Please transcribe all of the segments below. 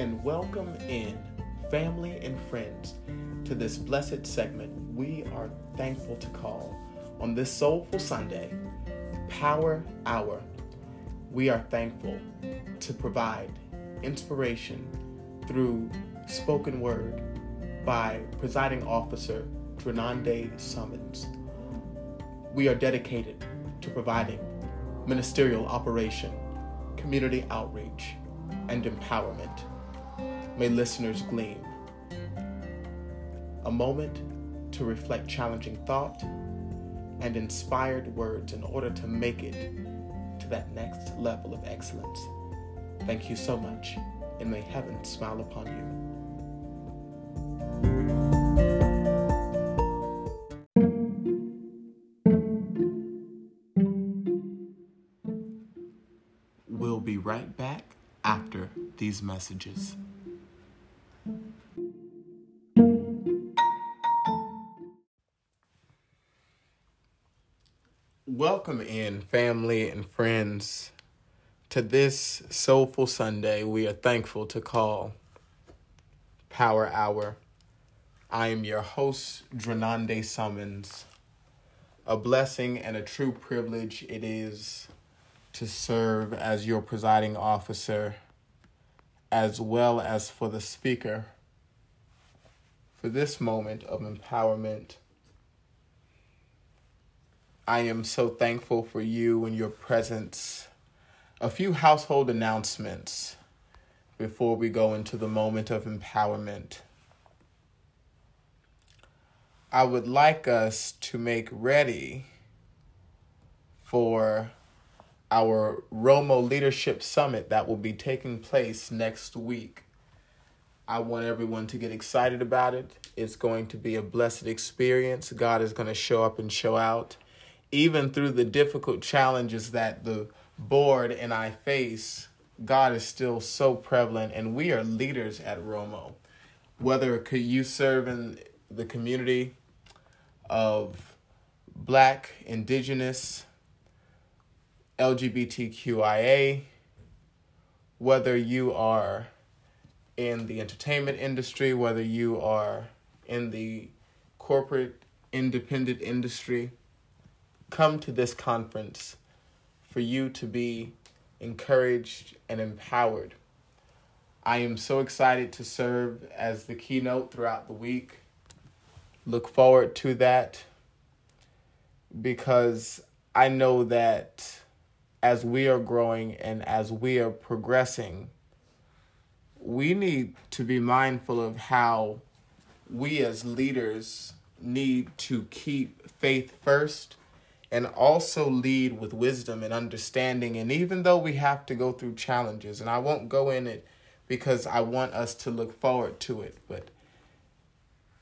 and welcome in family and friends to this blessed segment we are thankful to call on this soulful Sunday, Power Hour. We are thankful to provide inspiration through spoken word by presiding officer Drenande Summons. We are dedicated to providing ministerial operation, community outreach, and empowerment. May listeners glean a moment to reflect challenging thought and inspired words in order to make it to that next level of excellence. Thank you so much, and may heaven smile upon you. We'll be right back after these messages. Welcome in, family and friends, to this soulful Sunday we are thankful to call Power Hour. I am your host, Drenande Summons. A blessing and a true privilege it is to serve as your presiding officer, as well as for the speaker, for this moment of empowerment. I am so thankful for you and your presence. A few household announcements before we go into the moment of empowerment. I would like us to make ready for our Romo Leadership Summit that will be taking place next week. I want everyone to get excited about it. It's going to be a blessed experience. God is going to show up and show out. Even through the difficult challenges that the board and I face, God is still so prevalent, and we are leaders at Romo. Whether could you serve in the community of black, indigenous, LGBTQIA, whether you are in the entertainment industry, whether you are in the corporate independent industry, come to this conference for you to be encouraged and empowered. I am so excited to serve as the keynote throughout the week. Look forward to that because I know that as we are growing and as we are progressing, we need to be mindful of how we as leaders need to keep faith first and also lead with wisdom and understanding. And even though we have to go through challenges, and I won't go in it because I want us to look forward to it, but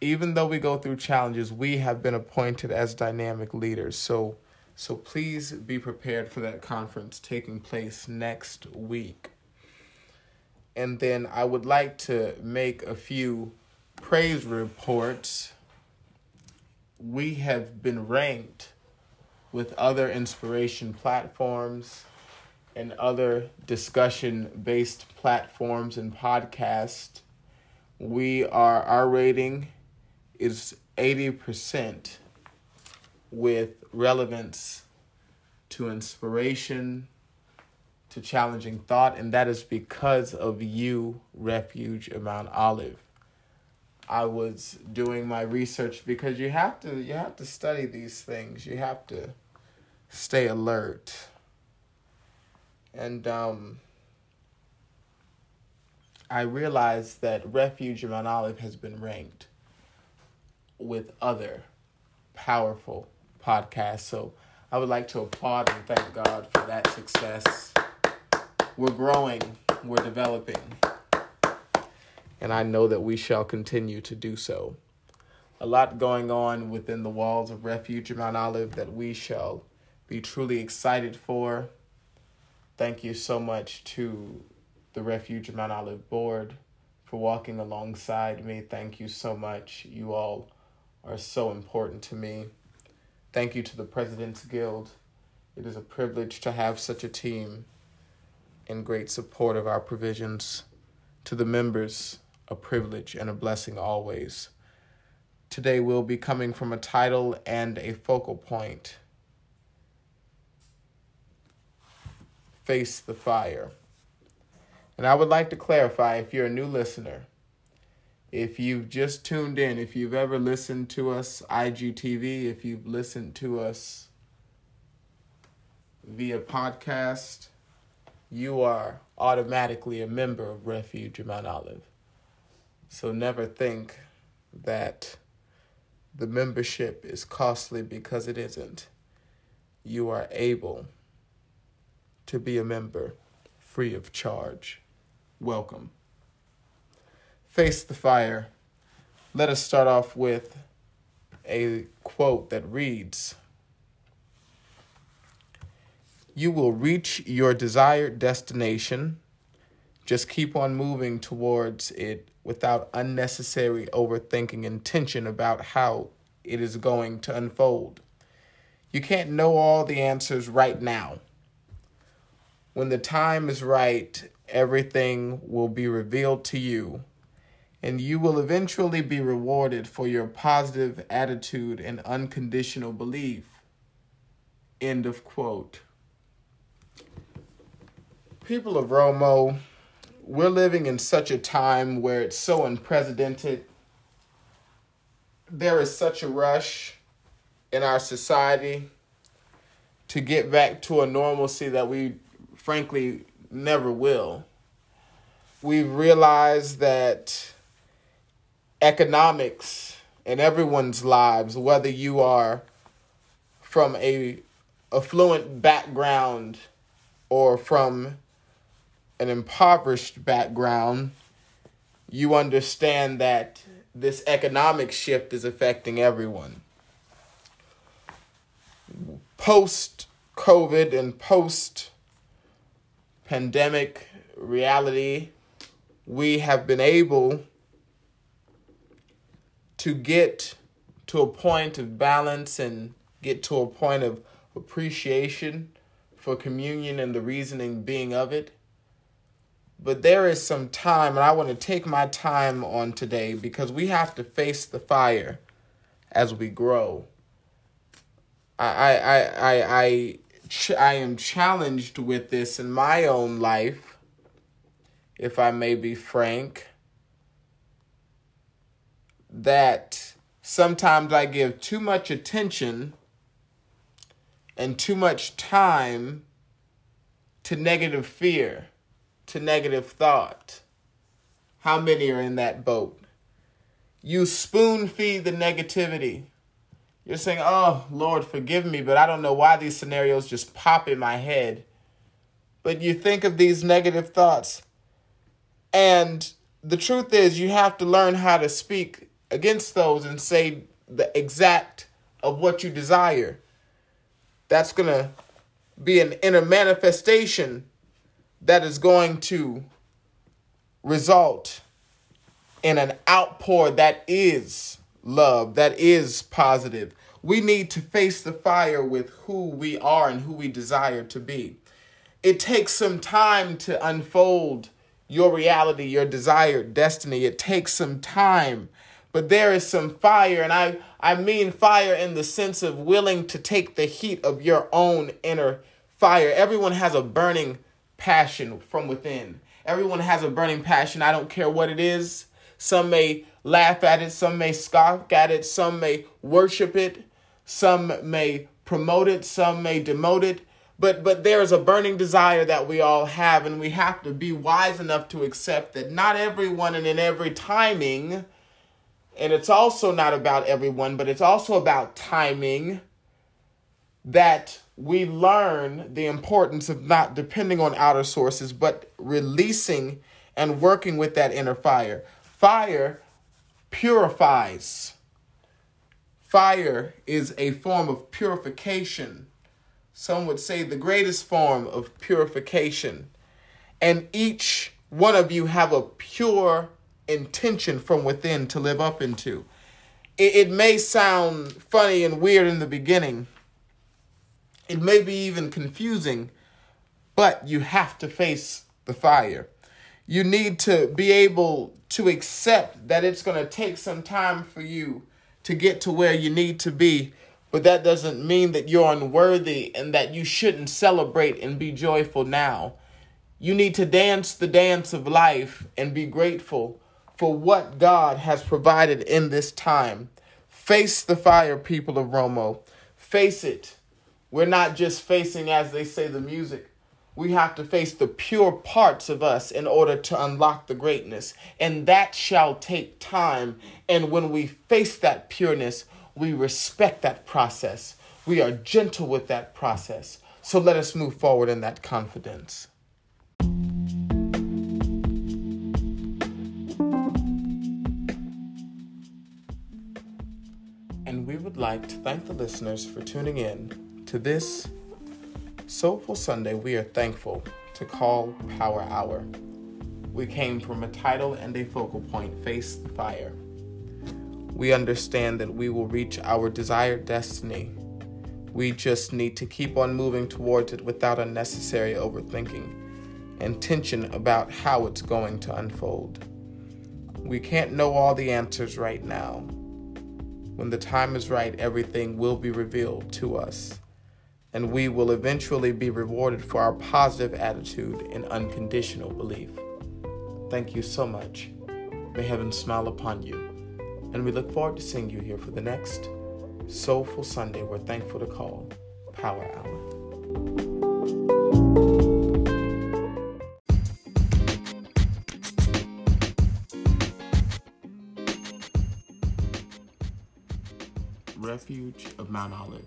even though we go through challenges, we have been appointed as dynamic leaders. So so please be prepared for that conference taking place next week. And then I would like to make a few praise reports. We have been ranked with other inspiration platforms and other discussion based platforms and podcasts. We are, our rating is 80% with relevance to inspiration, to challenging thought, and that is because of you, Refuge of Mount Olive. I was doing my research because you have to you have to study these things. You have to stay alert. And um, I realized that Refuge of Mount Olive has been ranked with other powerful podcasts. So I would like to applaud and thank God for that success. We're growing, we're developing, and I know that we shall continue to do so. A lot going on within the walls of Refuge of Mount Olive that we shall be truly excited for. Thank you so much to the Refuge Mount Olive board for walking alongside me. Thank you so much. You all are so important to me. Thank you to the President's Guild. It is a privilege to have such a team in great support of our provisions. To the members, a privilege and a blessing always. Today we'll be coming from a title and a focal point. Face the fire. And I would like to clarify if you're a new listener, if you've just tuned in, if you've ever listened to us IGTV, if you've listened to us via podcast, you are automatically a member of Refuge of Mount Olive. So never think that the membership is costly because it isn't. You are able to be a member free of charge. Welcome. Face the fire. Let us start off with a quote that reads You will reach your desired destination. Just keep on moving towards it without unnecessary overthinking and tension about how it is going to unfold. You can't know all the answers right now. When the time is right, everything will be revealed to you, and you will eventually be rewarded for your positive attitude and unconditional belief. End of quote. People of Romo, we're living in such a time where it's so unprecedented. There is such a rush in our society to get back to a normalcy that we frankly never will. We've realized that economics in everyone's lives, whether you are from a affluent background or from an impoverished background, you understand that this economic shift is affecting everyone. Post COVID and post pandemic reality, we have been able to get to a point of balance and get to a point of appreciation for communion and the reasoning being of it. But there is some time, and I want to take my time on today because we have to face the fire as we grow. I I I I ch- I am challenged with this in my own life, if I may be frank, that sometimes I give too much attention and too much time to negative fear, to negative thought. How many are in that boat? You spoon feed the negativity. You're saying, oh, Lord, forgive me, but I don't know why these scenarios just pop in my head. But you think of these negative thoughts. And the truth is, you have to learn how to speak against those and say the exact of what you desire. That's going to be an inner manifestation that is going to result in an outpour that is love, that is positive. We need to face the fire with who we are and who we desire to be. It takes some time to unfold your reality, your desired destiny. It takes some time, but there is some fire, and I, I mean fire in the sense of willing to take the heat of your own inner fire. Everyone has a burning passion from within. Everyone has a burning passion. I don't care what it is. Some may laugh at it, some may scoff at it, some may worship it, some may promote it, some may demote it. But but there is a burning desire that we all have, and we have to be wise enough to accept that not everyone and in every timing, and it's also not about everyone, but it's also about timing that we learn the importance of not depending on outer sources, but releasing and working with that inner fire. Fire purifies. Fire is a form of purification. Some would say the greatest form of purification. And each one of you have a pure intention from within to live up into. It, it may sound funny and weird in the beginning. It may be even confusing, but you have to face the fire. You need to be able to accept that it's going to take some time for you to get to where you need to be. But that doesn't mean that you're unworthy and that you shouldn't celebrate and be joyful now. You need to dance the dance of life and be grateful for what God has provided in this time. Face the fire, people of Romo. Face it. We're not just facing, as they say, the music. We have to face the pure parts of us in order to unlock the greatness. And that shall take time. And when we face that pureness, we respect that process. We are gentle with that process. So let us move forward in that confidence. And we would like to thank the listeners for tuning in to this Soulful Sunday. We are thankful to call Power Hour. We came from a title and a focal point face the fire. We understand that we will reach our desired destiny. We just need to keep on moving towards it without unnecessary overthinking and tension about how it's going to unfold. We can't know all the answers right now. When the time is right, everything will be revealed to us, and we will eventually be rewarded for our positive attitude and unconditional belief. Thank you so much. May heaven smile upon you, and we look forward to seeing you here for the next Soulful Sunday we're thankful to call Power Hour. Refuge of Mount Olive